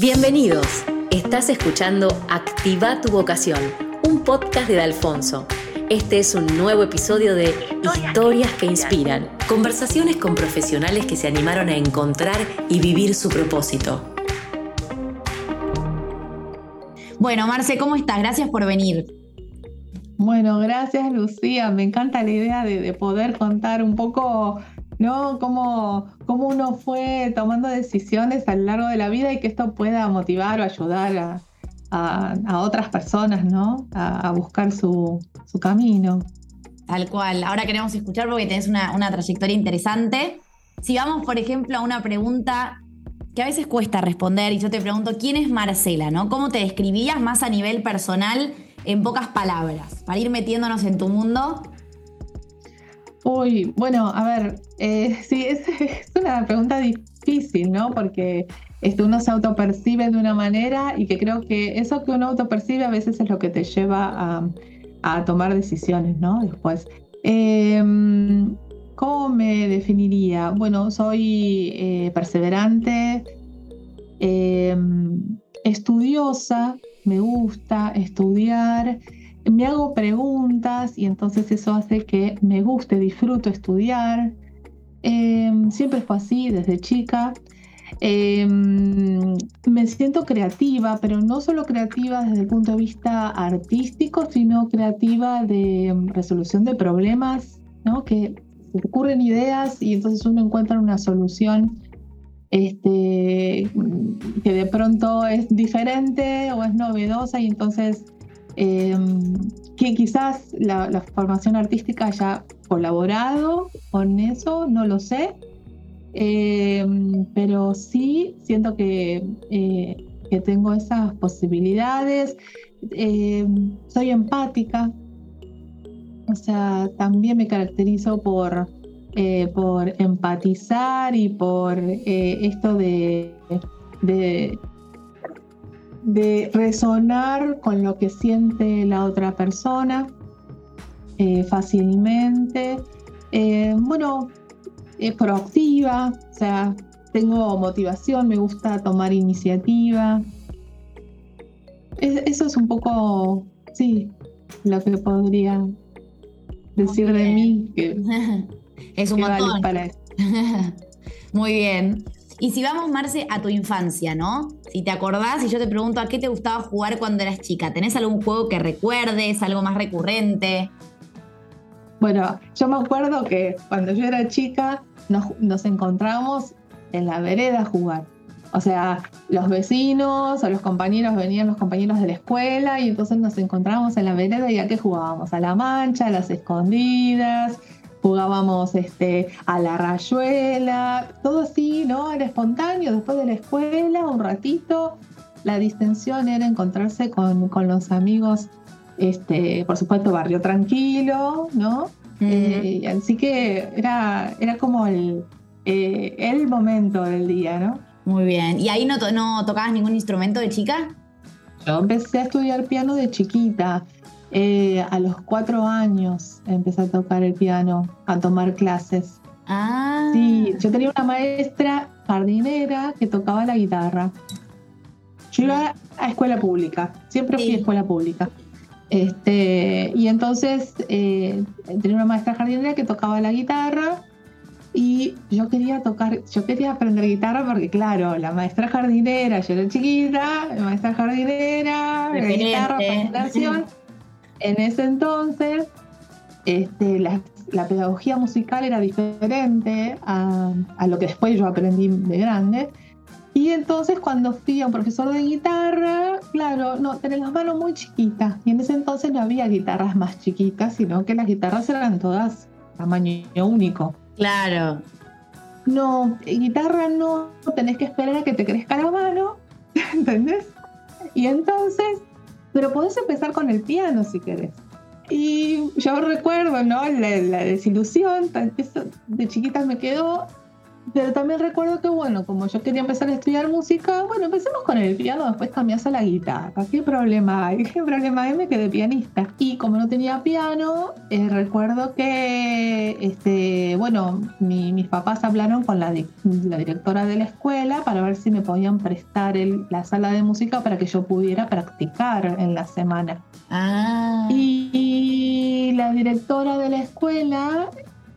Bienvenidos. Estás escuchando Activa tu vocación, un podcast de Alfonso. Este es un nuevo episodio de Historias que inspiran, conversaciones con profesionales que se animaron a encontrar y vivir su propósito. Bueno, Marce, ¿cómo estás? Gracias por venir. Bueno, gracias Lucía. Me encanta la idea de, poder contar un poco ¿no? Cómo, cómo, uno fue tomando decisiones a lo largo de la vida y que esto pueda motivar o ayudar a, otras personas, ¿no? A, buscar su, camino. Tal cual. Ahora queremos escuchar porque tenés una, una trayectoria interesante. Si vamos, por ejemplo, a una pregunta que a veces cuesta responder y yo te pregunto, ¿quién es Marcela? ¿no? ¿Cómo te describías más a nivel personal en pocas palabras? Para ir metiéndonos en tu mundo Uy, bueno, a ver, eh, sí, es, una pregunta difícil, ¿no? Porque este, uno se autopercibe de una manera y que creo que eso que uno autopercibe a veces es lo que te lleva a, tomar decisiones, ¿no? Después. Em, ¿Cómo me definiría? Bueno, soy eh, perseverante, em, estudiosa, me gusta estudiar me hago preguntas y entonces eso hace que me guste, disfruto estudiar. Em, siempre fue así desde chica. Em, me siento creativa, pero no solo creativa desde el punto de vista artístico, sino creativa de em, resolución de problemas, ¿no? que ocurren ideas y entonces uno encuentra una solución este, que de pronto es diferente o es novedosa y entonces Em, que quizás la, formación artística haya colaborado con eso, no lo sé, em, pero sí siento que, eh, que tengo esas posibilidades. Em, soy empática, o sea, también me caracterizo por, eh, por empatizar y por eh, esto de de resonar con lo que siente la otra persona eh, fácilmente. Eh, bueno, es proactiva, o sea, tengo motivación, me gusta tomar iniciativa. eso es un poco, sí, lo que podría decir de mí. Que, es un montón. para Muy bien. Y si vamos, Marce, a tu infancia, ¿no? Si te acordás y yo te pregunto a qué te gustaba jugar cuando eras chica, ¿tenés algún juego que recuerdes, algo más recurrente? Bueno, yo me acuerdo que cuando yo era chica nos, nos encontramos en la vereda a jugar. O sea, los vecinos o los compañeros venían los compañeros de la escuela y entonces nos encontrábamos en la vereda y a qué jugábamos, a la mancha, a las escondidas, jugábamos este, a la rayuela, todo así, ¿no? Era espontáneo, después de la escuela, un ratito. La distensión era encontrarse con, los amigos, este, por supuesto, barrio tranquilo, ¿no? Eh, así que era, era como el, eh, el momento del día, ¿no? Muy bien. ¿Y ahí no, no tocabas ningún instrumento de chica? Yo empecé a estudiar piano de chiquita. Eh, a los cuatro años empecé a tocar el piano, a tomar clases. Ah. Sí, yo tenía una maestra jardinera que tocaba la guitarra. Yo iba a escuela pública, siempre fui a escuela pública. Este, y entonces eh, tenía una maestra jardinera que tocaba la guitarra y yo quería tocar, yo quería aprender guitarra porque claro, la maestra jardinera, yo era chiquita, la maestra jardinera, la guitarra, presentación. En ese entonces, este, la, pedagogía musical era diferente a, lo que después yo aprendí de grande. Y entonces cuando fui a un profesor de guitarra, claro, no, tenía las manos muy chiquitas. Y en ese entonces no había guitarras más chiquitas, sino que las guitarras eran todas tamaño único. Claro. No, guitarra no, tenés que esperar a que te crezca la mano, ¿entendés? Y entonces pero podés empezar con el piano si querés. Y yo recuerdo, ¿no? La, desilusión, de chiquita me quedó. Pero también recuerdo que, bueno, como yo quería empezar a estudiar música, bueno, empecemos con el piano, después cambias a la guitarra. ¿Qué problema hay? ¿Qué problema hay? Me quedé pianista. Y como no tenía piano, eh, recuerdo que, este, bueno, mis papás hablaron con la, la, directora de la escuela para ver si me podían prestar el, la sala de música para que yo pudiera practicar en la semana. Ah. y la directora de la escuela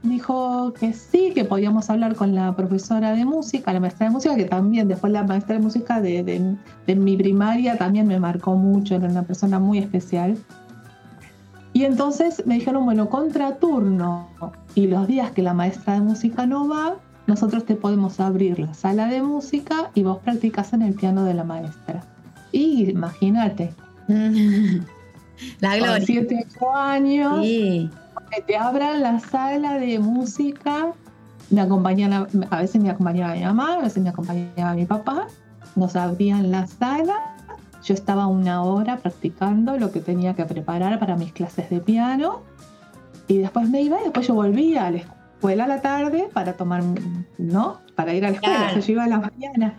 dijo que sí, que podíamos hablar con la profesora de música, la maestra de música, que también después la maestra de música de, de, mi primaria también me marcó mucho, era una persona muy especial. Y entonces me dijeron, bueno, contra turno y los días que la maestra de música no va, nosotros te podemos abrir la sala de música y vos practicas en el piano de la maestra. Y imagínate. la gloria. Con siete, años. Sí que te abran la sala de música. Me acompañan, a veces me acompañaba mi mamá, a veces me acompañaba mi papá. Nos abrían la sala. Yo estaba una hora practicando lo que tenía que preparar para mis clases de piano. Y después me iba y después yo volvía a la escuela a la tarde para tomar, ¿no? Para ir a la escuela. Yo iba a la mañana.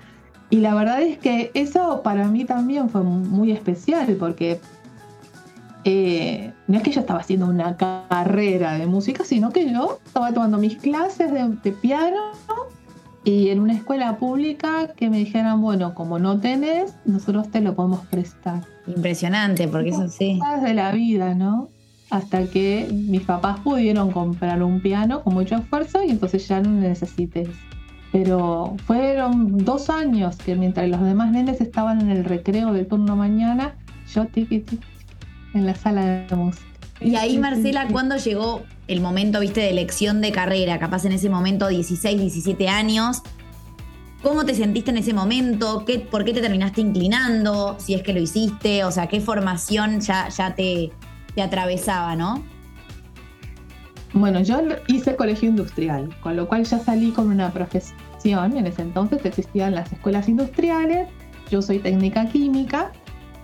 Y la verdad es que eso para mí también fue muy especial porque eh, no es que yo estaba haciendo una carrera de música, sino que yo estaba tomando mis clases de, piano y en una escuela pública que me dijeran, bueno, como no tenés, nosotros te lo podemos prestar. Impresionante, porque eso sí. de la vida, ¿no? Hasta que mis papás pudieron comprar un piano con mucho esfuerzo y entonces ya no necesité. Pero fueron dos años que mientras los demás nenes estaban en el recreo del turno mañana, yo tiqui, tiqui en la sala de música. Y ahí, Marcela, ¿cuándo llegó el momento, viste, de elección de carrera? Capaz en ese momento, 16, 17 años. ¿Cómo te sentiste en ese momento? ¿Qué, ¿Por qué te terminaste inclinando? Si es que lo hiciste, o sea, ¿qué formación ya, ya te, te atravesaba, no? Bueno, yo hice colegio industrial, con lo cual ya salí con una profesión. En ese entonces existían las escuelas industriales, yo soy técnica química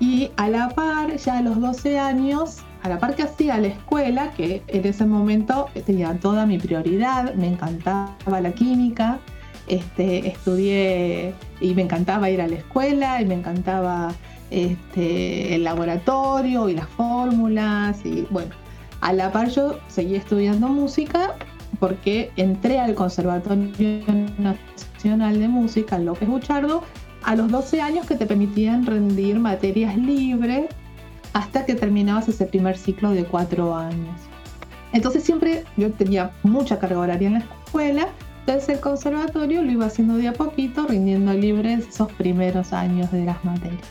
y a la par, ya a los 12 años, a la par que hacía la escuela, que en ese momento tenía toda mi prioridad, me encantaba la química, este, estudié y me encantaba ir a la escuela y me encantaba este, el laboratorio y las fórmulas y bueno, a la par yo seguí estudiando música porque entré al Conservatorio Nacional de Música López Buchardo a los 12 años que te permitían rendir materias libres hasta que terminabas ese primer ciclo de cuatro años. Entonces siempre yo tenía mucha carga horaria en la escuela, entonces el conservatorio lo iba haciendo de a poquito, rindiendo libres esos primeros años de las materias.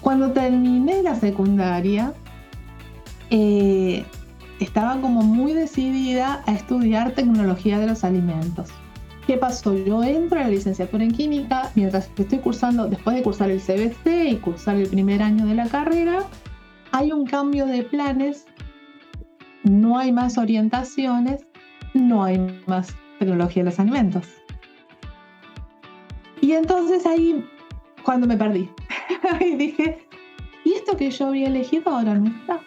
Cuando terminé la secundaria, eh, estaba como muy decidida a estudiar tecnología de los alimentos. ¿Qué pasó? Yo entro a la licenciatura en química mientras estoy cursando, después de cursar el CBC y cursar el primer año de la carrera, hay un cambio de planes, no hay más orientaciones, no hay más tecnología de los alimentos. Y entonces ahí, cuando me perdí, y dije, ¿y esto que yo había elegido ahora no está?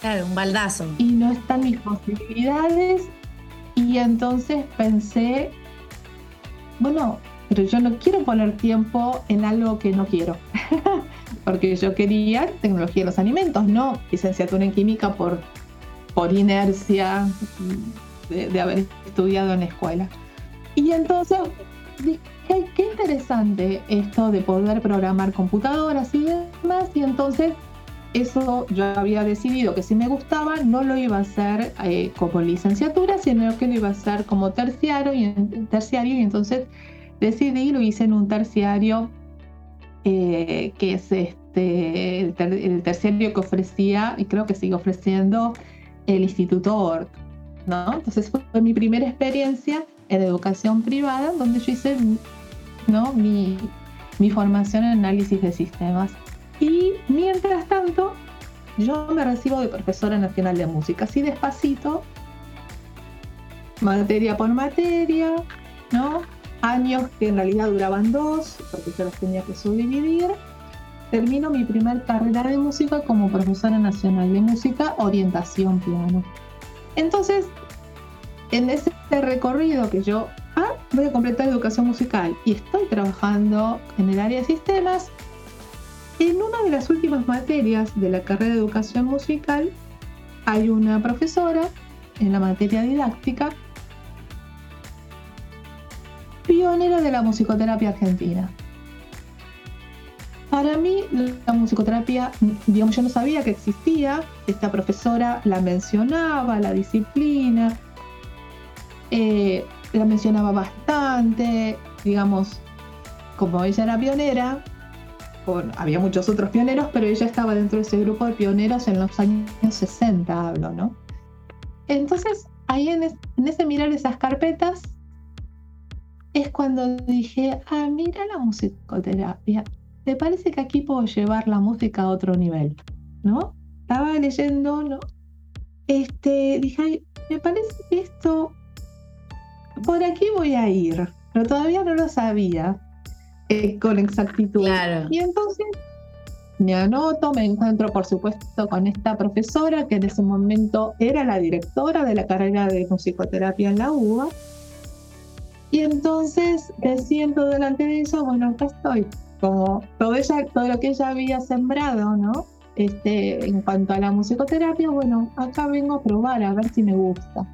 Claro, un baldazo. Y no están mis posibilidades. Y entonces pensé bueno, pero yo no quiero poner tiempo en algo que no quiero. Porque yo quería tecnología de los alimentos, no licenciatura en química por, por inercia de, haber estudiado en la escuela. Y entonces dije, qué interesante esto de poder programar computadoras y demás. Y entonces eso yo había decidido que si me gustaba no lo iba a hacer eh, como licenciatura, sino que lo iba a hacer como terciario y, terciario, y entonces decidí, lo hice en un terciario eh, que es este, el, terciario que ofrecía y creo que sigue ofreciendo el Instituto ORT. ¿no? Entonces fue mi primera experiencia en educación privada donde yo hice ¿no? mi, mi formación en análisis de sistemas. Y mientras tanto, yo me recibo de profesora nacional de música, así despacito, materia por materia, ¿no? Años que en realidad duraban dos, porque yo los tenía que subdividir. Termino mi primer carrera de música como profesora nacional de música, orientación piano. Entonces, en ese recorrido que yo ah, voy a completar educación musical y estoy trabajando en el área de sistemas, en una de las últimas materias de la carrera de educación musical hay una profesora en la materia didáctica pionera de la musicoterapia argentina. Para mí, la musicoterapia, digamos, yo no sabía que existía. Esta profesora la mencionaba, la disciplina, eh, la mencionaba bastante, digamos, como ella era pionera, había muchos otros pioneros, pero ella estaba dentro de ese grupo de pioneros en los años 60, hablo, ¿no? Entonces, ahí en, ese mirar esas carpetas, es cuando dije, ah, mira la musicoterapia, ¿te parece que aquí puedo llevar la música a otro nivel? ¿No? Estaba leyendo, ¿no? Este, dije, me parece que esto, por aquí voy a ir, pero todavía no lo sabía eh, con exactitud. Y entonces me anoto, me encuentro por supuesto con esta profesora que en ese momento era la directora de la carrera de musicoterapia en la UBA. Y entonces me siento delante de eso, bueno, acá estoy, como todo, ella, todo lo que ella había sembrado, ¿no? Este, en cuanto a la musicoterapia, bueno, acá vengo a probar, a ver si me gusta.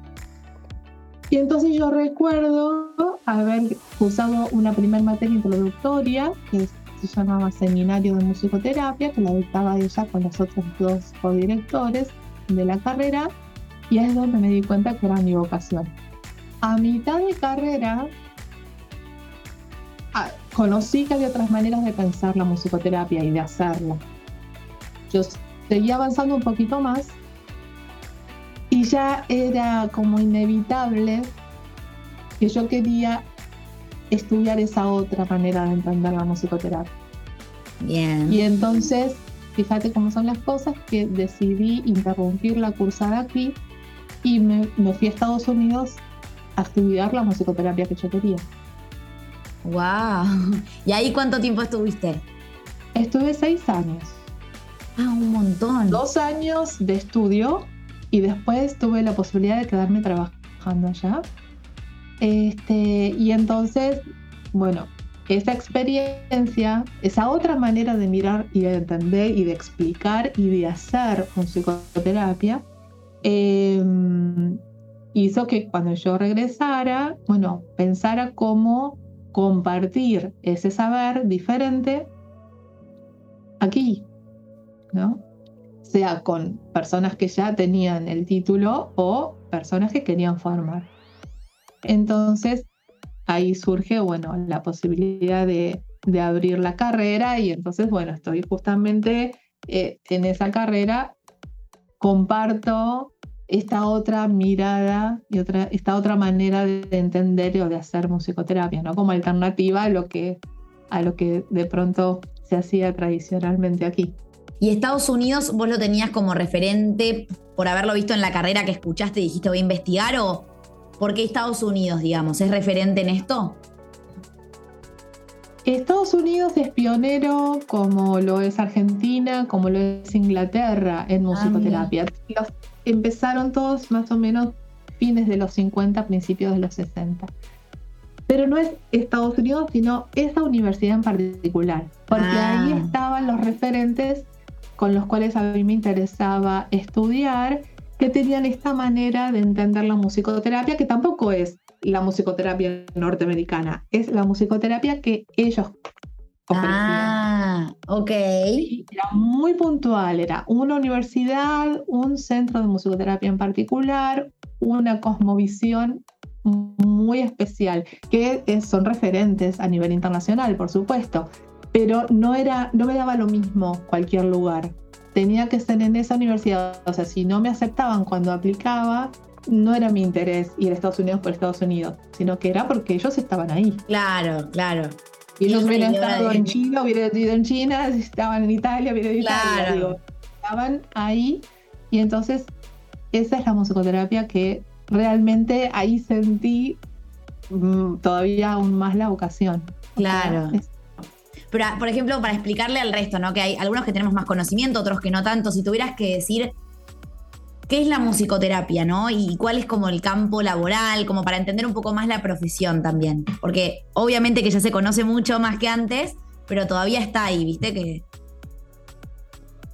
Y entonces yo recuerdo haber usado una primera materia introductoria que se llamaba Seminario de Musicoterapia, que la dictaba ella con los otros dos codirectores de la carrera, y es donde me di cuenta que era mi vocación. A mitad de carrera ah, conocí que había otras maneras de pensar la musicoterapia y de hacerla. Yo seguía avanzando un poquito más ya era como inevitable que yo quería estudiar esa otra manera de entender la musicoterapia. Bien. Y entonces, fíjate cómo son las cosas, que decidí interrumpir la cursada aquí y me, me fui a Estados Unidos a estudiar la musicoterapia que yo quería. ¡Wow! ¿Y ahí cuánto tiempo estuviste? Estuve seis años. Ah, un montón. Dos años de estudio y después tuve la posibilidad de quedarme trabajando allá. Este, y entonces, bueno, esa experiencia, esa otra manera de mirar y de entender y de explicar y de hacer musicoterapia, em, hizo que cuando yo regresara, bueno, pensara cómo compartir ese saber diferente aquí, ¿no? Sea con personas que ya tenían el título o personas que querían formar. Entonces, ahí surge, bueno, la posibilidad de, abrir la carrera y entonces, bueno, estoy justamente eh, en esa carrera, comparto esta otra mirada y otra, esta otra manera de entender o de hacer musicoterapia, ¿no? Como alternativa a lo que, a lo que de pronto se hacía tradicionalmente aquí. Y Estados Unidos, vos lo tenías como referente por haberlo visto en la carrera que escuchaste y dijiste voy a investigar o por qué Estados Unidos, digamos, es referente en esto? Estados Unidos es pionero como lo es Argentina, como lo es Inglaterra en ah, musicoterapia. empezaron todos más o menos fines de los 50, principios de los 60. Pero no es Estados Unidos, sino esa universidad en particular, porque ahí ah. estaban los referentes con los cuales a mí me interesaba estudiar, que tenían esta manera de entender la musicoterapia, que tampoco es la musicoterapia norteamericana, es la musicoterapia que ellos ofrecían. Ah, ok. Era muy puntual, era una universidad, un centro de musicoterapia en particular, una cosmovisión muy especial, que son referentes a nivel internacional, por supuesto pero no, era, no me daba lo mismo cualquier lugar. Tenía que ser en esa universidad. O sea, si no me aceptaban cuando aplicaba, no era mi interés ir a Estados Unidos por Estados Unidos, sino que era porque ellos estaban ahí. Claro, claro. Y ellos hubieran estado en China, hubieran ido en China, estaban en Italia, hubieran ido en Italia. estaban ahí y entonces esa es la musicoterapia que realmente ahí sentí mm, todavía aún más la vocación. Claro. Pero, por ejemplo, para explicarle al resto, ¿no? Que hay algunos que tenemos más conocimiento, otros que no tanto. Si tuvieras que decir qué es la musicoterapia, ¿no? Y cuál es como el campo laboral, como para entender un poco más la profesión también. Porque obviamente que ya se conoce mucho más que antes, pero todavía está ahí, ¿viste? Que...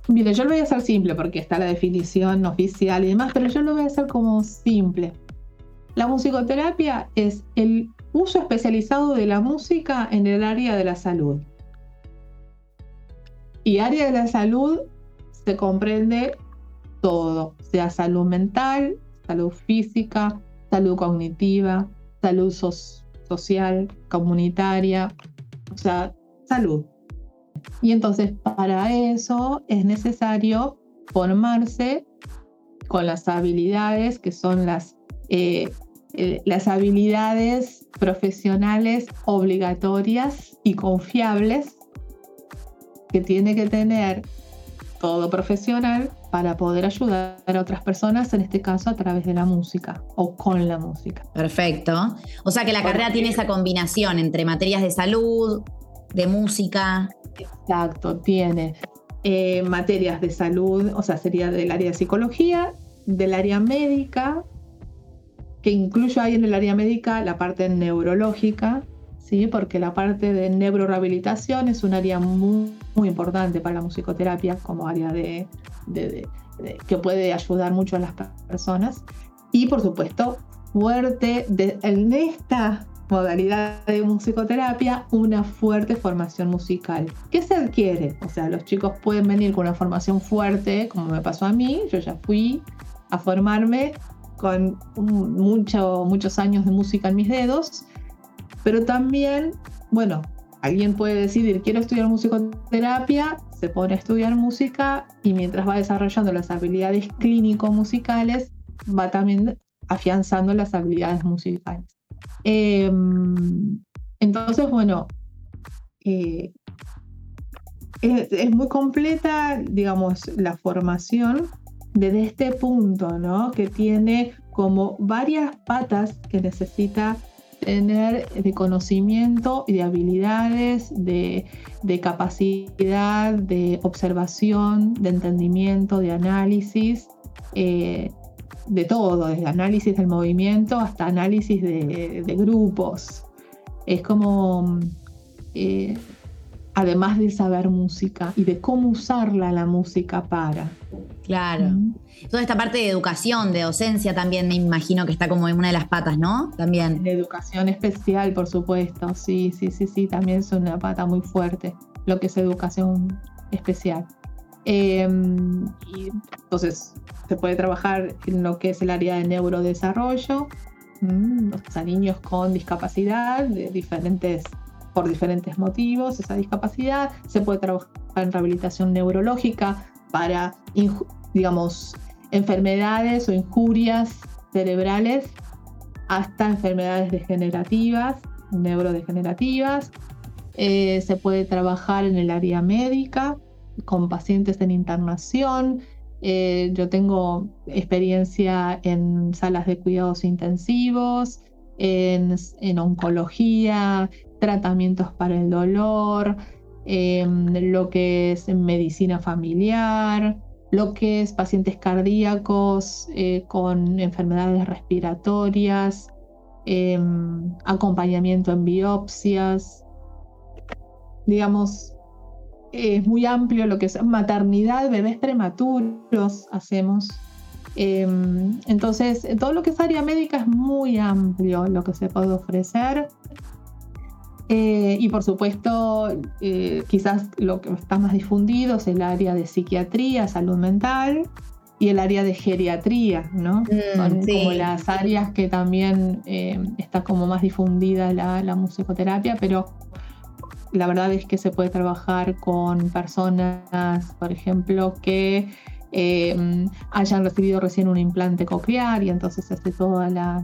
Mire, yo lo voy a hacer simple porque está la definición oficial y demás, pero yo lo voy a hacer como simple. La musicoterapia es el uso especializado de la música en el área de la salud. Y área de la salud se comprende todo, sea salud mental, salud física, salud cognitiva, salud social, comunitaria, o sea, salud. Y entonces para eso es necesario formarse con las habilidades que son las, eh, eh, las habilidades profesionales obligatorias y confiables que tiene que tener todo profesional para poder ayudar a otras personas, en este caso a través de la música o con la música. Perfecto. O sea que la carrera tiene esa combinación entre materias de salud, de música. Exacto, tiene eh, materias de salud, o sea, sería del área de psicología, del área médica, que incluyo ahí en el área médica la parte neurológica, ¿sí? porque la parte de neurorehabilitación es un área muy, muy importante para la musicoterapia como área de, que puede ayudar mucho a las personas. Y por supuesto, fuerte en esta modalidad de musicoterapia, una fuerte formación musical. ¿Qué se adquiere? O sea, los chicos pueden venir con una formación fuerte, como me pasó a mí, yo ya fui a formarme con mucho, muchos años de música en mis dedos pero también, bueno, alguien puede decidir, quiero estudiar musicoterapia, se pone a estudiar música y mientras va desarrollando las habilidades clínico-musicales, va también afianzando las habilidades musicales. Em, entonces, bueno, eh, es, muy completa, digamos, la formación desde este punto, ¿no? Que tiene como varias patas que necesita tener de conocimiento y de habilidades, de, capacidad, de observación, de entendimiento, de análisis, eh, de todo, desde análisis del movimiento hasta análisis de, grupos. Es como eh, además de saber música y de cómo usarla la música para. Claro. Toda esta parte de educación, de docencia también me imagino que está como en una de las patas, ¿no? También. De educación especial, por supuesto. Sí, sí, sí, sí, también es una pata muy fuerte lo que es educación especial. Em, y entonces se puede trabajar en lo que es el área de neurodesarrollo, o sea, niños con discapacidad de diferentes por diferentes motivos esa discapacidad. Se puede trabajar en rehabilitación neurológica para, digamos, enfermedades o injurias cerebrales hasta enfermedades degenerativas, neurodegenerativas. Eh, se puede trabajar en el área médica con pacientes en internación. Eh, yo tengo experiencia en salas de cuidados intensivos, en, en oncología, tratamientos para el dolor, em, lo que es medicina familiar, lo que es pacientes cardíacos eh, con enfermedades respiratorias, em, acompañamiento en biopsias. Digamos, es muy amplio lo que es maternidad, bebés prematuros hacemos. Em, entonces, todo lo que es área médica es muy amplio lo que se puede ofrecer. Eh, y por supuesto, eh, quizás lo que está más difundido es el área de psiquiatría, salud mental y el área de geriatría, ¿no? Mm, Son como las áreas que también eh, está como más difundida la, musicoterapia, pero la verdad es que se puede trabajar con personas, por ejemplo, que hayan recibido recién un implante coclear y entonces hace toda la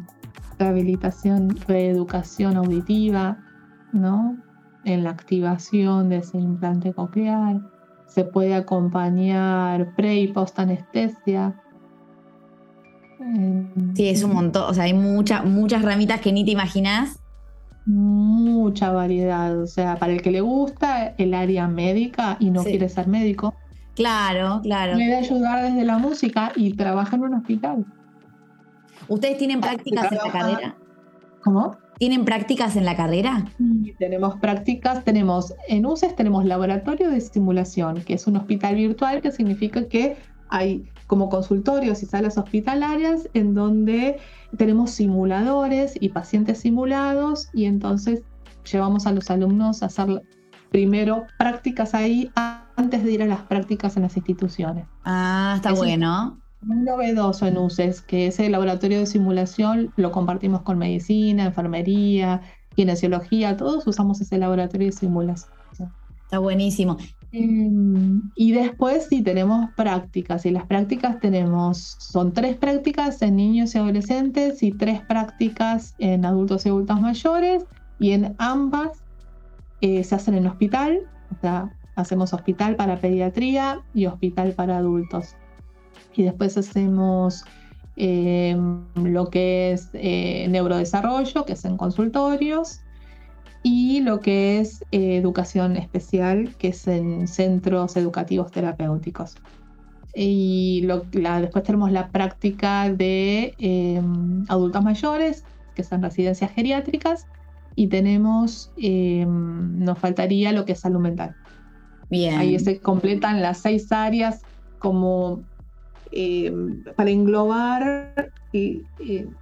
rehabilitación, reeducación auditiva ¿no? En la activación de ese implante coclear. Se puede acompañar pre y post anestesia. Sí, es un montón, o sea, hay muchas muchas ramitas que ni te imaginas. Mucha variedad, o sea, para el que le gusta el área médica y no quiere ser médico. Claro, claro. Le da ayudar desde la música y trabaja en un hospital. ¿Ustedes tienen prácticas en la carrera? ¿Cómo? ¿Tienen prácticas en la carrera? tenemos prácticas, tenemos en UCES tenemos laboratorio de simulación, que es un hospital virtual que significa que hay como consultorios y salas hospitalarias en donde tenemos simuladores y pacientes simulados y entonces llevamos a los alumnos a hacer primero prácticas ahí antes de ir a las prácticas en las instituciones. Ah, está bueno. Muy novedoso en UCES, que ese laboratorio de simulación lo compartimos con medicina, enfermería, kinesiología, todos usamos ese laboratorio de simulación. Está buenísimo. Em, y después sí tenemos prácticas, y las prácticas tenemos, son tres prácticas en niños y adolescentes y tres prácticas en adultos y adultos mayores, y en ambas eh, se hacen en hospital, o sea, hacemos hospital para pediatría y hospital para adultos. Y después hacemos em, lo que es eh, neurodesarrollo, que es en consultorios, y lo que es eh, educación especial, que es en centros educativos terapéuticos. Y después tenemos la práctica de em, adultos mayores, que son residencias geriátricas, y tenemos, em, nos faltaría lo que es salud mental. Bien. Ahí se completan las seis áreas como em, para englobar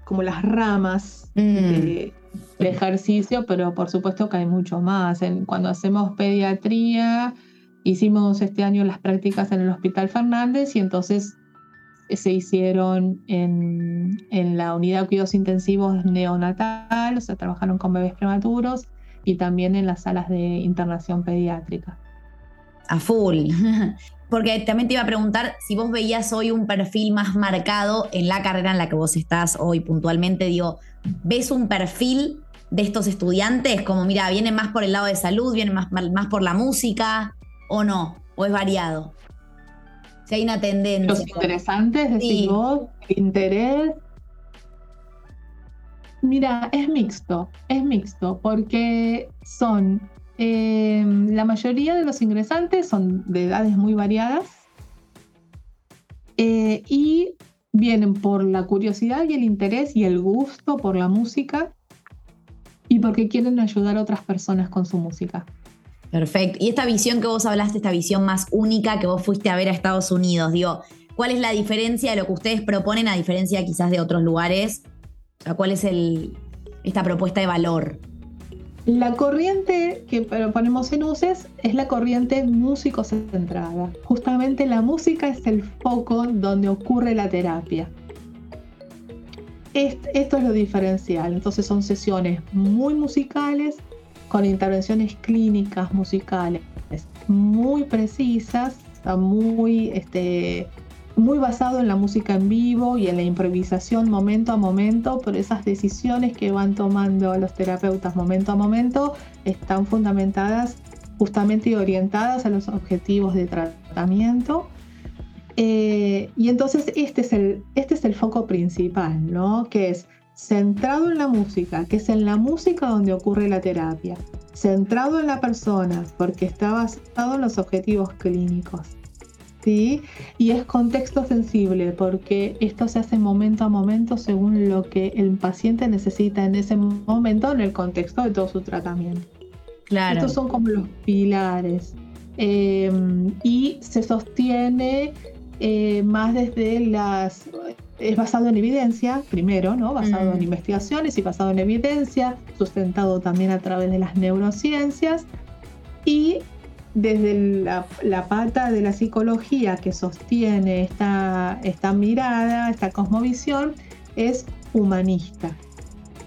como las ramas mm. de, ejercicio, pero por supuesto que hay mucho más. cuando hacemos pediatría, hicimos este año las prácticas en el Hospital Fernández y entonces se hicieron en, la unidad de cuidados intensivos neonatal, o sea, trabajaron con bebés prematuros y también en las salas de internación pediátrica. A full. Porque también te iba a preguntar si vos veías hoy un perfil más marcado en la carrera en la que vos estás hoy puntualmente. Digo, ¿ves un perfil de estos estudiantes? Como, mira, ¿vienen más por el lado de salud, vienen más, más por la música o no? ¿O es variado? Si hay una tendencia. Los interesantes, decís vos, interés. Mira, es mixto, es mixto, porque son, em, la mayoría de los ingresantes son de edades muy variadas eh, y vienen por la curiosidad y el interés y el gusto por la música y porque quieren ayudar a otras personas con su música. Perfecto. Y esta visión que vos hablaste, esta visión más única que vos fuiste a ver a Estados Unidos, digo, ¿cuál es la diferencia de lo que ustedes proponen a diferencia quizás de otros lugares? ¿cuál es el, esta propuesta de valor? La corriente que proponemos en UCES es la corriente músico centrada. Justamente la música es el foco donde ocurre la terapia. Esto es lo diferencial. Entonces son sesiones muy musicales con intervenciones clínicas musicales muy precisas, muy, este, muy basado en la música en vivo y en la improvisación momento a momento, pero esas decisiones que van tomando los terapeutas momento a momento están fundamentadas justamente y orientadas a los objetivos de tratamiento. Eh, y entonces este es, el, este es el foco principal, ¿no? Que es centrado en la música, que es en la música donde ocurre la terapia, centrado en la persona, porque está basado en los objetivos clínicos. ¿Sí? Y es contexto sensible, porque esto se hace momento a momento según lo que el paciente necesita en ese momento en el contexto de todo su tratamiento. Claro. Estos son como los pilares. Eh, y se sostiene eh, más desde las es basado en evidencia, primero, ¿no? Basado en mm. investigaciones y basado en evidencia, sustentado también a través de las neurociencias y desde la, pata de la psicología que sostiene esta, esta mirada, esta cosmovisión, es humanista.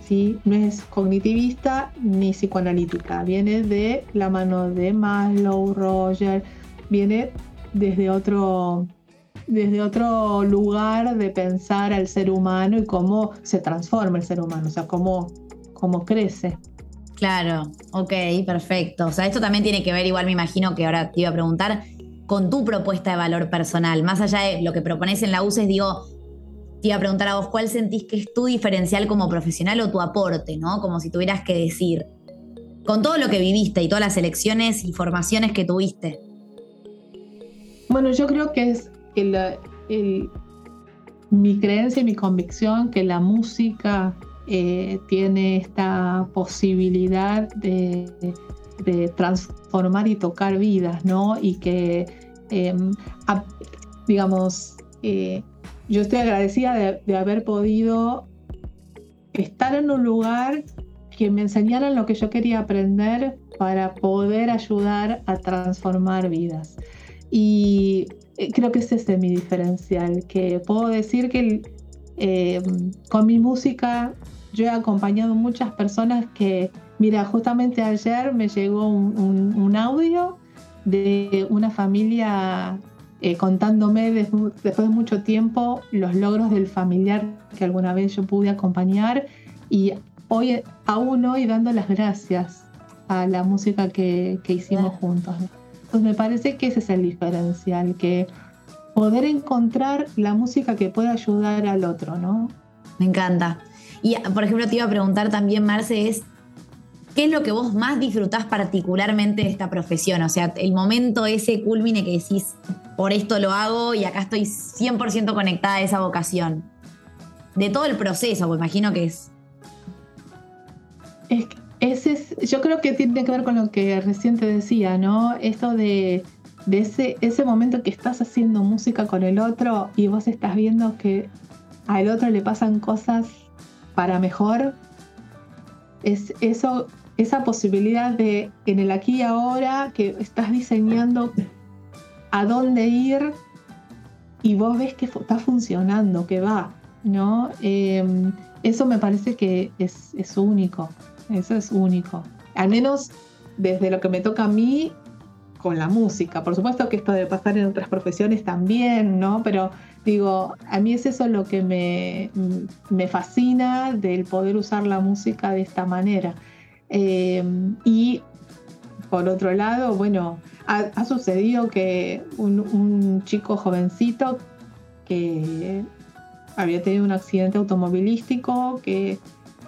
¿sí? No es cognitivista ni psicoanalítica. Viene de la mano de Maslow, Roger, viene desde otro, desde otro lugar de pensar al ser humano y cómo se transforma el ser humano, o sea, cómo, cómo crece. Claro, ok, perfecto. O sea, esto también tiene que ver, igual me imagino que ahora te iba a preguntar, con tu propuesta de valor personal. Más allá de lo que propones en la UCES, digo, te iba a preguntar a vos, ¿cuál sentís que es tu diferencial como profesional o tu aporte, ¿no? Como si tuvieras que decir, con todo lo que viviste y todas las elecciones y formaciones que tuviste. Bueno, yo creo que es mi creencia y mi convicción que la música eh, tiene esta posibilidad de, transformar y tocar vidas, ¿no? Y que, em, digamos, eh, yo estoy agradecida de, haber podido estar en un lugar que me enseñaran lo que yo quería aprender para poder ayudar a transformar vidas. Y eh, creo que ese es mi diferencial, que puedo decir que eh, con mi música yo he acompañado muchas personas que, mira, justamente ayer me llegó un audio de una familia eh, contándome después de mucho tiempo los logros del familiar que alguna vez yo pude acompañar y hoy, aún hoy dando las gracias a la música que, hicimos juntos. Entonces me parece que ese es el diferencial, que poder encontrar la música que pueda ayudar al otro, ¿no? Me encanta. Y por ejemplo te iba a preguntar también, Marce, es ¿qué es lo que vos más disfrutás particularmente de esta profesión? O sea, el momento ese culmine que decís, por esto lo hago y acá estoy 100% conectada a esa vocación. De todo el proceso, pues imagino que es. ese yo creo que tiene que ver con lo que recién te decía, ¿no? Esto de, ese, ese momento que estás haciendo música con el otro y vos estás viendo que al otro le pasan cosas para mejor. Es eso, esa posibilidad de en el aquí y ahora que estás diseñando a dónde ir y vos ves que está funcionando, que va, ¿no? Em, eso me parece que es, único, eso es único. Al menos desde lo que me toca a mí con la música. Por supuesto que esto debe pasar en otras profesiones también, ¿no? Pero digo, a mí es eso lo que me, me fascina del poder usar la música de esta manera. Em, y por otro lado, bueno, ha, sucedido que un, chico jovencito que había tenido un accidente automovilístico, que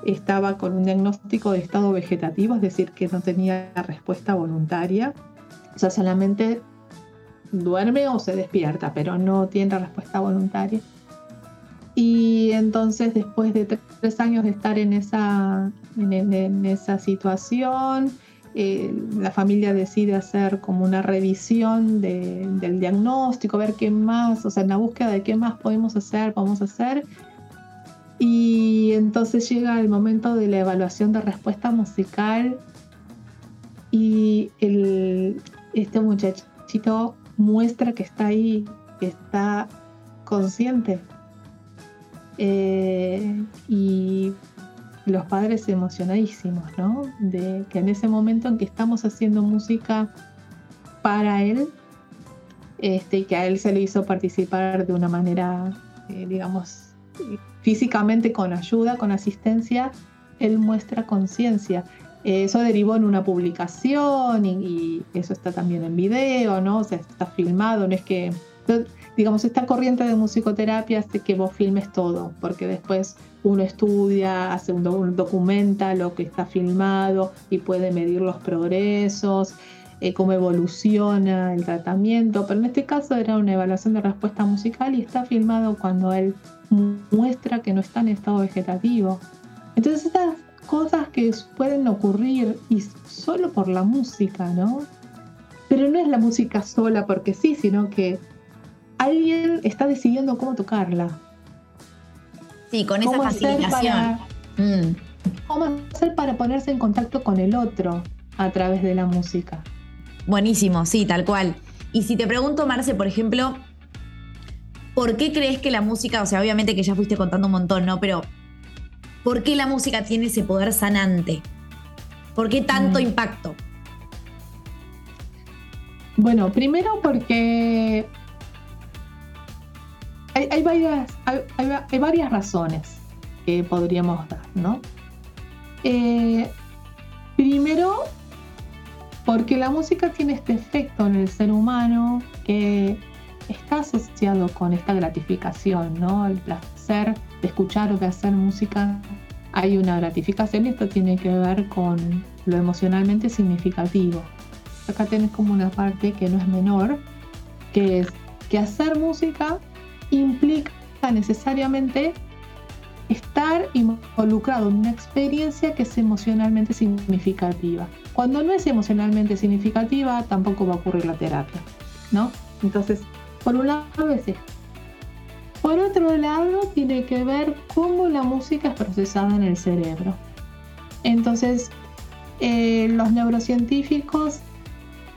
estaba con un diagnóstico de estado vegetativo, es decir, que no tenía respuesta voluntaria. O sea, solamente duerme o se despierta, pero no tiene respuesta voluntaria. Y entonces, después de tres años de estar en esa, en esa situación, eh, la familia decide hacer como una revisión del diagnóstico, ver qué más, o sea, en la búsqueda de qué más podemos hacer, podemos hacer. Y entonces llega el momento de la evaluación de respuesta musical y este muchachito muestra que está ahí, que está consciente. Eh, y los padres emocionadísimos, ¿no? De que en ese momento en que estamos haciendo música para él, este, que a él se le hizo participar de una manera, eh, digamos, físicamente con ayuda, con asistencia, él muestra conciencia. Eso derivó en una publicación y, eso está también en video, ¿no? O sea, está filmado, no es que digamos, esta corriente de musicoterapia hace que vos filmes todo, porque después uno estudia, hace un, documenta lo que está filmado y puede medir los progresos, eh, cómo evoluciona el tratamiento, pero en este caso era una evaluación de respuesta musical y está filmado cuando él muestra que no está en estado vegetativo. Entonces estas cosas que pueden ocurrir y solo por la música, ¿no? Pero no es la música sola porque sí, sino que alguien está decidiendo cómo tocarla. Sí, con esa facilitación. Mm. ¿Cómo hacer para ponerse en contacto con el otro a través de la música? Buenísimo, sí, tal cual. Y si te pregunto, Marce, por ejemplo, ¿por qué crees que la música, o sea, obviamente que ya fuiste contando un montón, ¿no? Pero, ¿por qué la música tiene ese poder sanante? ¿Por qué tanto mm. impacto? Bueno, primero porque hay, varias, hay, varias razones que podríamos dar, ¿no? Eh, primero, porque la música tiene este efecto en el ser humano que está asociado con esta gratificación, ¿no? El placer de escuchar o de hacer música. Hay una gratificación y esto tiene que ver con lo emocionalmente significativo. Acá tenés como una parte que no es menor, que es que hacer música implica necesariamente estar involucrado en una experiencia que es emocionalmente significativa. Cuando no es emocionalmente significativa, tampoco va a ocurrir la terapia, ¿no? Entonces, por un lado es esto. Por otro lado, tiene que ver cómo la música es procesada en el cerebro. Entonces, eh, los neurocientíficos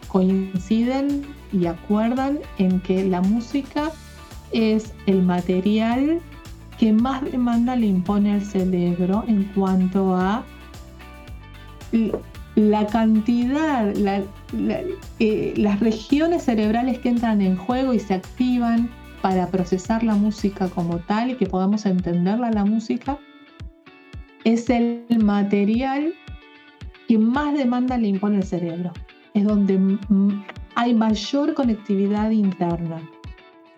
coinciden y acuerdan en que la música es el material que más demanda le impone al cerebro en cuanto a la cantidad, eh, las regiones cerebrales que entran en juego y se activan para procesar la música como tal y que podamos entenderla la música, es el material que más demanda le impone el cerebro. Es donde hay mayor conectividad interna.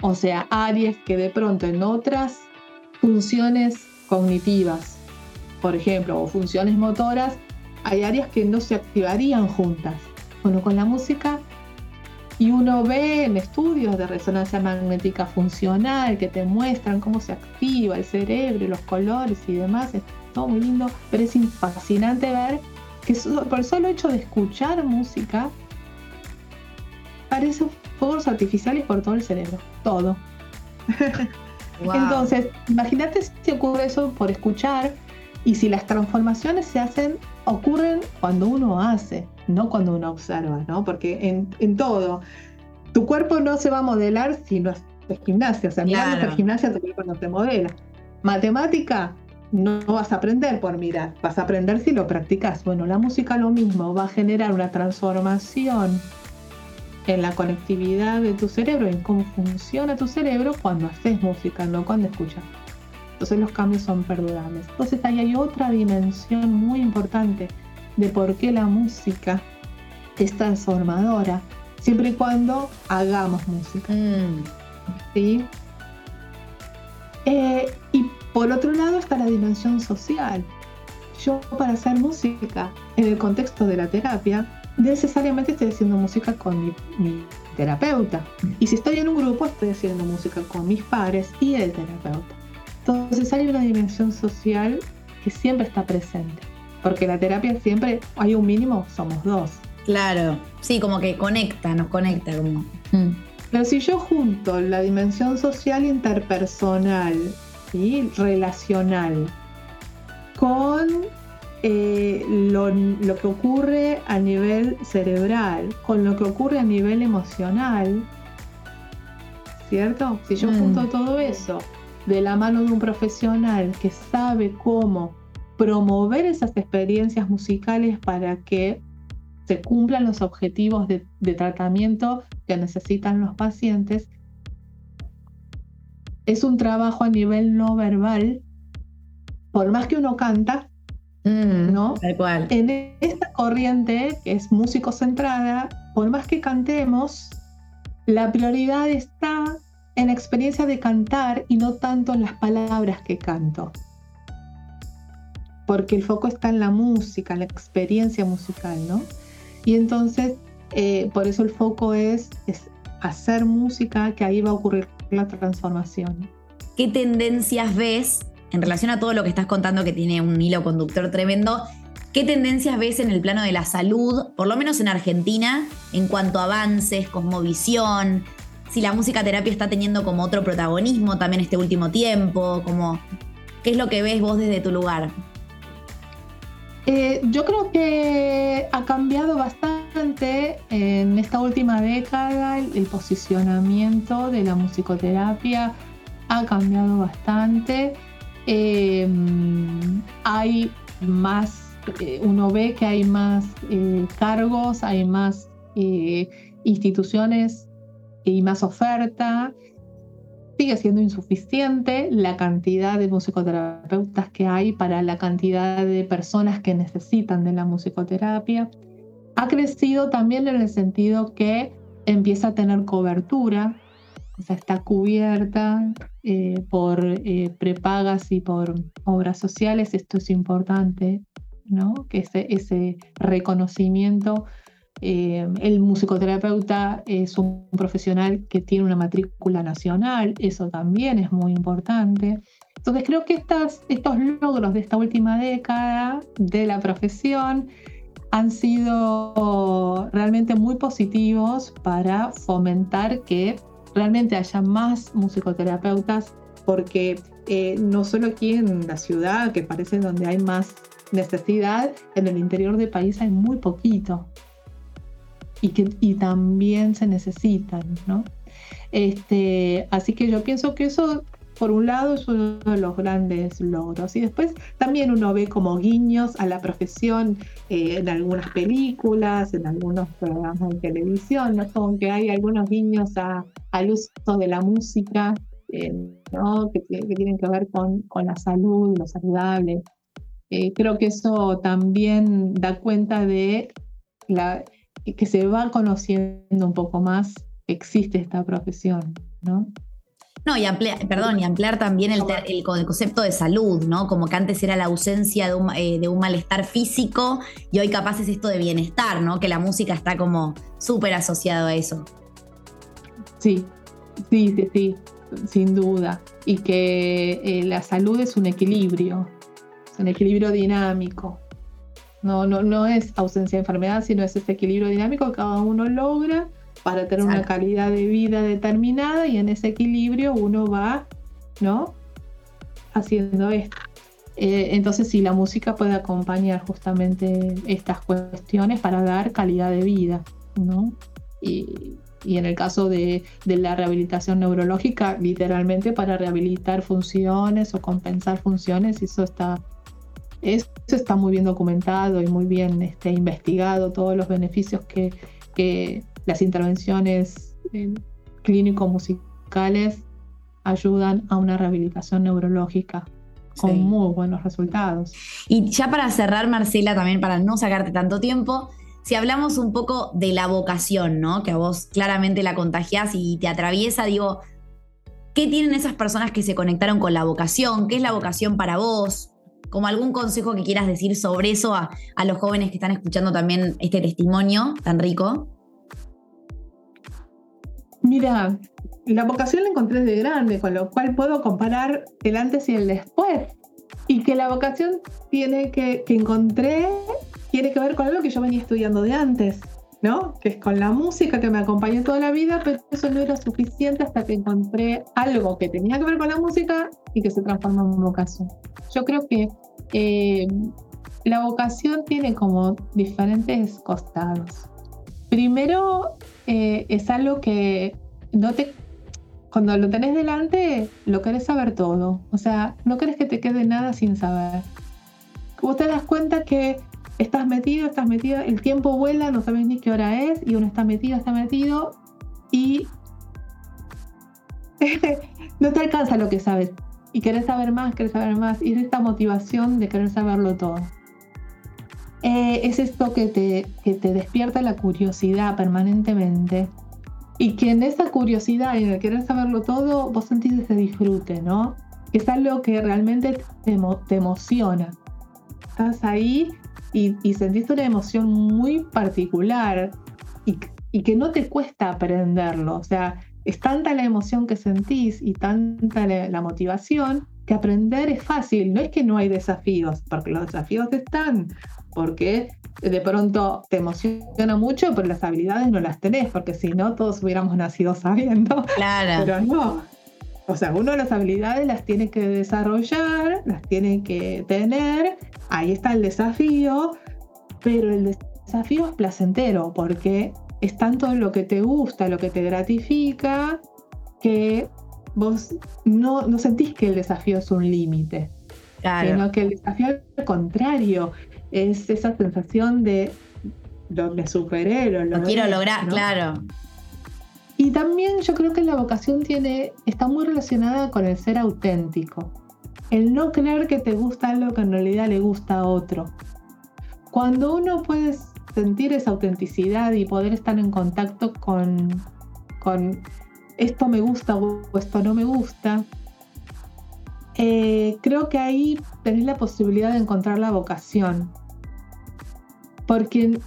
O sea, áreas que de pronto en otras funciones cognitivas, por ejemplo, o funciones motoras, hay áreas que no se activarían juntas. Bueno, con la música, y uno ve en estudios de resonancia magnética funcional que te muestran cómo se activa el cerebro, los colores y demás, es todo muy lindo, pero es fascinante ver que por el solo hecho de escuchar música, parece fuegos artificiales por todo el cerebro, todo. Entonces, imagínate si ocurre eso por escuchar y si las transformaciones se hacen, ocurren cuando uno hace, no cuando uno observa, ¿no? Porque en, en todo, tu cuerpo no se va a modelar si no haces gimnasia. O sea, claro. gimnasia tu cuerpo no se modela. Matemática, no vas a aprender por mirar, vas a aprender si lo practicas. Bueno, la música lo mismo, va a generar una transformación en la conectividad de tu cerebro, en cómo funciona tu cerebro cuando haces música, no cuando escuchas. Entonces los cambios son perdurables. Entonces ahí hay otra dimensión muy importante de por qué la música es transformadora, siempre y cuando hagamos música. Mm. ¿Sí? Eh, y por otro lado está la dimensión social. Yo para hacer música en el contexto de la terapia necesariamente estoy haciendo música con mi, terapeuta. Y si estoy en un grupo, estoy haciendo música con mis pares y el terapeuta. Entonces hay una dimensión social que siempre está presente. Porque la terapia siempre, hay un mínimo, somos dos. Claro, sí, como que conecta, nos conecta. Como... Mm. Pero si yo junto la dimensión social interpersonal y relacional con eh, lo, que ocurre a nivel cerebral con lo que ocurre a nivel emocional, ¿cierto? Si yo mm. junto todo eso de la mano de un profesional que sabe cómo promover esas experiencias musicales para que se cumplan los objetivos de, de tratamiento que necesitan los pacientes, es un trabajo a nivel no verbal. Por más que uno canta, Mm, ¿no? Tal cual. En esta corriente, que es músico centrada, por más que cantemos, la prioridad está en la experiencia de cantar y no tanto en las palabras que canto. Porque el foco está en la música, en la experiencia musical, ¿no? Y entonces, eh, por eso el foco es, es hacer música, que ahí va a ocurrir la transformación. ¿Qué tendencias ves en relación a todo lo que estás contando que tiene un hilo conductor tremendo, ¿qué tendencias ves en el plano de la salud, por lo menos en Argentina, en cuanto a avances, cosmovisión? Si la música terapia está teniendo como otro protagonismo también este último tiempo, como, ¿qué es lo que ves vos desde tu lugar? Eh, yo creo que ha cambiado bastante en esta última década el posicionamiento de la musicoterapia, ha cambiado bastante. Em, hay más, eh, uno ve que hay más eh, cargos, hay más instituciones y más oferta. Sigue siendo insuficiente la cantidad de musicoterapeutas que hay para la cantidad de personas que necesitan de la musicoterapia. Ha crecido también en el sentido que empieza a tener cobertura o sea, está cubierta eh, por eh, prepagas y por obras sociales. Esto es importante, ¿no? Que ese, ese reconocimiento Eh, el musicoterapeuta es un profesional que tiene una matrícula nacional, eso también es muy importante. Entonces creo que estas, estos logros de esta última década de la profesión han sido realmente muy positivos para fomentar que realmente haya más musicoterapeutas, porque eh, no solo aquí en la ciudad, que parece donde hay más necesidad, en el interior del país hay muy poquito y que y también se necesitan, ¿no? Este, así que yo pienso que eso, por un lado, es uno de los grandes logros. Y después también uno ve como guiños a la profesión eh, en algunas películas, en algunos programas de televisión, ¿no? Como que hay algunos guiños al uso de la música, eh, ¿no? Que, tienen que ver con, con la salud, lo saludable. Eh, creo que eso también da cuenta de la, que se va conociendo un poco más existe esta profesión, ¿no? No, y ampliar, perdón, y ampliar también el, el, concepto de salud, ¿no? Como que antes era la ausencia de un, eh, de un, malestar físico y hoy capaz es esto de bienestar, ¿no? Que la música está como súper asociado a eso. Sí, sí, sí, sí, sin duda. Y que eh, la salud es un equilibrio, es un equilibrio dinámico. No, no, no es ausencia de enfermedad, sino es ese equilibrio dinámico que cada uno logra para tener una calidad de vida determinada y en ese equilibrio uno va, ¿no? Haciendo esto. Eh, entonces, sí, la música puede acompañar justamente estas cuestiones para dar calidad de vida, ¿no? Y, y en el caso de, de, la rehabilitación neurológica, literalmente para rehabilitar funciones o compensar funciones, eso está eso está muy bien documentado y muy bien este, investigado, todos los beneficios que, las intervenciones eh, clínico-musicales ayudan a una rehabilitación neurológica con muy buenos resultados. Y ya para cerrar, Marcela, también para no sacarte tanto tiempo, si hablamos un poco de la vocación, ¿no? Que a vos claramente la contagias y te atraviesa, digo, ¿qué tienen esas personas que se conectaron con la vocación? ¿Qué es la vocación para vos? Como algún consejo que quieras decir sobre eso a, los jóvenes que están escuchando también este testimonio tan rico. Mira, la vocación la encontré de grande, con lo cual puedo comparar el antes y el después. Y que la vocación tiene que, que encontré tiene que ver con algo que yo venía estudiando de antes. ¿No? Que es con la música que me acompañó toda la vida, pero eso no era suficiente hasta que encontré algo que tenía que ver con la música y que se transformó en vocación. Yo creo que eh, la vocación tiene como diferentes costados. Primero, eh, es algo que no te, cuando lo tenés delante, lo querés saber todo. O sea, no querés que te quede nada sin saber. Vos te das cuenta que estás metido, estás metido, el tiempo vuela, no sabes ni qué hora es, y uno está metido, está metido, y no te alcanza lo que sabes. Y querés saber más, querés saber más, y es esta motivación de querer saberlo todo. Eh, es esto que te, que te despierta la curiosidad permanentemente. Y que en esa curiosidad y en el querer saberlo todo, vos sentís ese disfrute, ¿no? Es algo que realmente te, te emociona. Estás ahí y, sentiste una emoción muy particular y, que no te cuesta aprenderlo. O sea, es tanta la emoción que sentís y tanta la, motivación que aprender es fácil. No es que no hay desafíos, porque los desafíos están, porque de pronto te emociona mucho, pero las habilidades no las tenés, porque si no, todos hubiéramos nacido sabiendo. Claro. Pero no. O sea, uno las habilidades las tiene que desarrollar, las tiene que tener. Ahí está el desafío, pero el desafío es placentero porque es tanto lo que te gusta, lo que te gratifica, que vos no, no sentís que el desafío es un límite, sino que el desafío al contrario es esa sensación de lo me superé, lo, quiero lograr, claro. Y también yo creo que la vocación tiene, está muy relacionada con el ser auténtico el no creer que te gusta algo que en realidad le gusta a otro. Cuando uno puede sentir esa autenticidad y poder estar en contacto con, con esto me gusta o esto no me gusta, eh, creo que ahí tenés la posibilidad de encontrar la vocación. Porque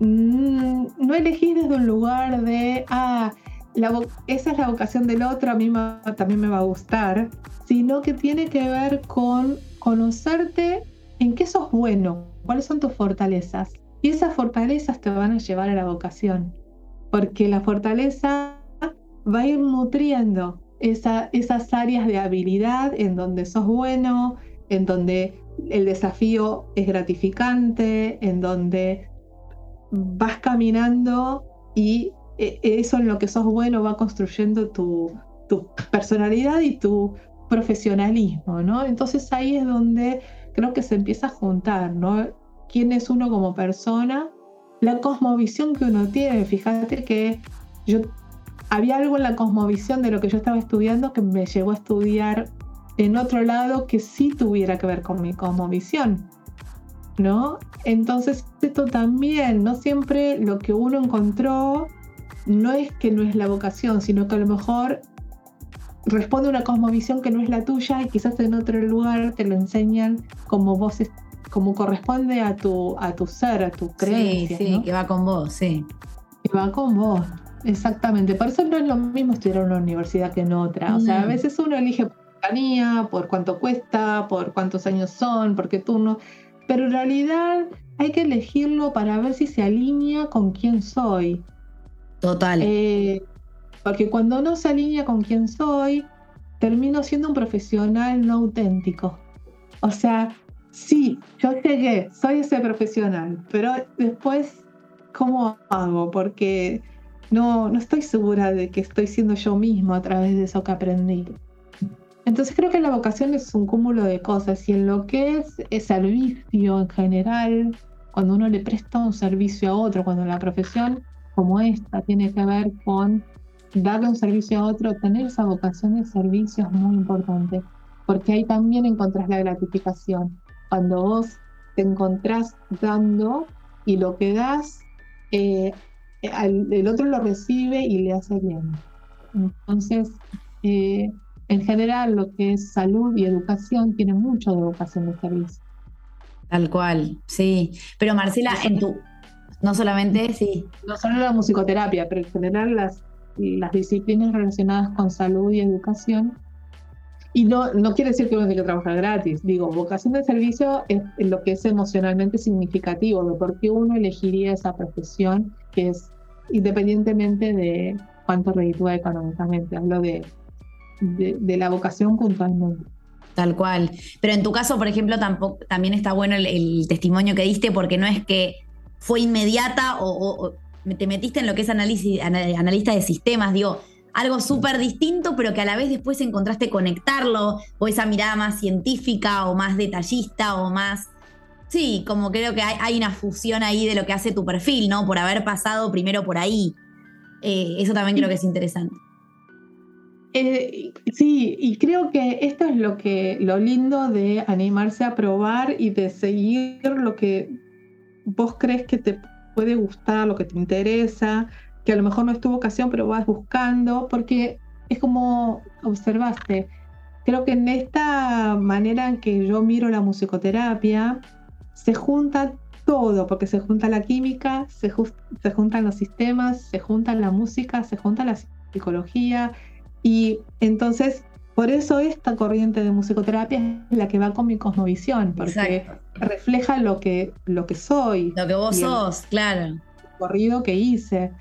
no elegís desde un lugar de, ah, esa es la vocación del otro, a mí también me va a gustar, sino que tiene que ver con conocerte en qué sos bueno, cuáles son tus fortalezas. Y esas fortalezas te van a llevar a la vocación, porque la fortaleza va a ir nutriendo esas áreas de habilidad en donde sos bueno, en donde el desafío es gratificante, en donde vas caminando y eso en lo que sos bueno va construyendo tu, tu personalidad y tu profesionalismo, ¿no? Entonces ahí es donde creo que se empieza a juntar, ¿no? quién es uno como persona, la cosmovisión que uno tiene. Fíjate que yo había algo en la cosmovisión de lo que yo estaba estudiando que me llevó a estudiar en otro lado que sí tuviera que ver con mi cosmovisión. ¿No? Entonces, esto también, no siempre lo que uno encontró no es que no es la vocación, sino que a lo mejor responde a una cosmovisión que no es la tuya y quizás en otro lugar te lo enseñan como vos como corresponde a tu, a tu ser, a tu creencia. Sí, sí, que va con vos, sí. Que va con vos, exactamente. Por eso no es lo mismo estudiar en una universidad que en otra. O sea, a veces uno elige por cercanía, por cuánto cuesta, por cuántos años son, por qué turno. Pero en realidad hay que elegirlo para ver si se alinea con quién soy. Total. Eh, porque cuando no se alinea con quién soy, termino siendo un profesional no auténtico. O sea, sí, yo llegué, soy ese profesional, pero después, ¿cómo hago? Porque no, no estoy segura de que estoy siendo yo mismo a través de eso que aprendí. Entonces creo que la vocación es un cúmulo de cosas y en lo que es el servicio en general, cuando uno le presta un servicio a otro, cuando la profesión como esta tiene que ver con darle un servicio a otro, tener esa vocación de servicio es muy importante, porque ahí también encontrás la gratificación cuando vos te encontrás dando y lo que das, eh, el otro lo recibe y le hace bien. Entonces, eh, en general, lo que es salud y educación tiene mucho de vocación de servicio. Tal cual, sí. Pero Marcela, en tu, no solamente, sí. No solo la musicoterapia, pero en general las, las disciplinas relacionadas con salud y educación y no, no quiere decir que uno tenga que trabajar gratis. Digo, vocación de servicio es lo que es emocionalmente significativo, de por qué uno elegiría esa profesión, que es independientemente de cuánto reditúa económicamente. Hablo de, de, la vocación puntualmente. Tal cual. Pero en tu caso, por ejemplo, tampoco, también está bueno el, testimonio que diste, porque no es que fue inmediata o, te metiste en lo que es análisis, analista de sistemas. Digo, algo súper distinto, pero que a la vez después encontraste conectarlo, o esa mirada más científica o más detallista o más... Sí, como creo que hay, una fusión ahí de lo que hace tu perfil, ¿no? Por haber pasado primero por ahí. Eh, eso también creo que es interesante. Eh, sí, y creo que esto es lo que lo lindo de animarse a probar y de seguir lo que vos crees que te puede gustar, lo que te interesa, que a lo mejor no es tu vocación, pero vas buscando, porque es como observaste. Creo que en esta manera en que yo miro la musicoterapia, se junta todo, porque se junta la química, se, se juntan los sistemas, se junta la música, se junta la psicología, y entonces por eso esta corriente de musicoterapia es la que va con mi cosmovisión, porque refleja lo que, lo que soy. Lo que vos sos, claro. El corrido que hice.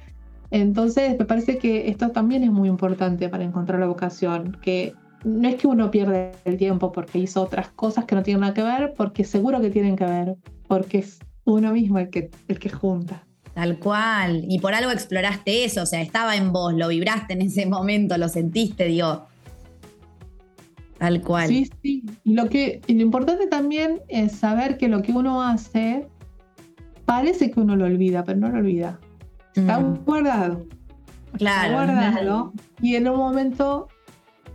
Entonces, me parece que esto también es muy importante para encontrar la vocación, que no es que uno pierda el tiempo porque hizo otras cosas que no tienen nada que ver, porque seguro que tienen que ver, porque es uno mismo el que, el que junta. Tal cual. Y por algo exploraste eso, o sea, estaba en vos, lo vibraste en ese momento, lo sentiste, digo. Tal cual. Sí, sí. Y lo, que, y lo importante también es saber que lo que uno hace parece que uno lo olvida, pero no lo olvida. Está mm. guardado. Claro. guardado. Y en un momento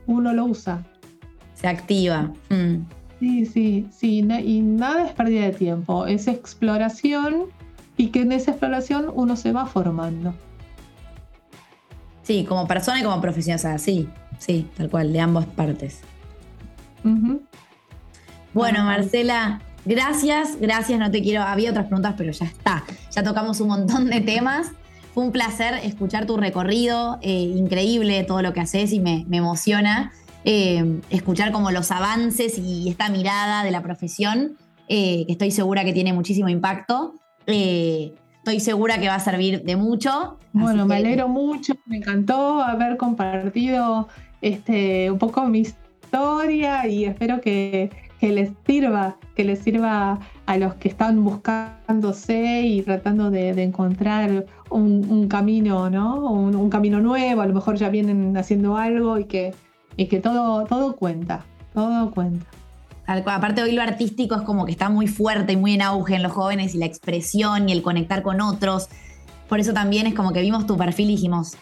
uno lo usa. Se activa. Mm. Sí, sí, sí. y nada es pérdida de tiempo. Es exploración y que en esa exploración uno se va formando. Sí, como persona y como profesional. O sea, sí, sí, tal cual, de ambas partes. Bueno, Marcela, Gracias, gracias, no te quiero, había otras preguntas, pero ya está, ya tocamos un montón de temas. Fue un placer escuchar tu recorrido, eh, increíble todo lo que haces y me, emociona eh, escuchar como los avances y esta mirada de la profesión, eh, que estoy segura que tiene muchísimo impacto. estoy segura que va a servir de mucho. Bueno, me alegro mucho, me encantó haber compartido este, un poco mi y espero que que les sirva, que les sirva a los que están buscándose y tratando de, encontrar un, camino, ¿no? Un, camino nuevo, a lo mejor ya vienen haciendo algo y que, y que todo, todo cuenta, todo cuenta. Aparte hoy lo artístico es como que está muy fuerte y muy en auge en los jóvenes y la expresión y el conectar con otros. Por eso también es como que vimos tu perfil y dijimos,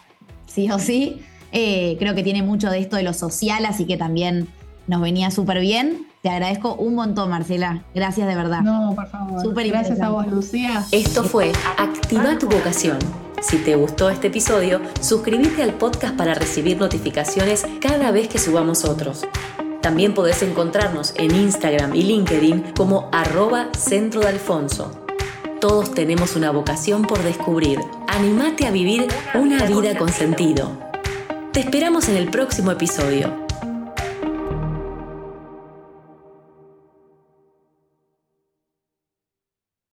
sí o sí, eh, creo que tiene mucho de esto de lo social, así que también nos venía súper bien. Te agradezco un montón, Marcela. Gracias de verdad. No, por favor. Súper Gracias a vos, Lucía. Esto fue Activa tu vocación. Si te gustó este episodio, suscríbete al podcast para recibir notificaciones cada vez que subamos otros. También podés encontrarnos en Instagram y LinkedIn como arroba centro de Alfonso. Todos tenemos una vocación por descubrir. Animate a vivir una vida con sentido. Te esperamos en el próximo episodio.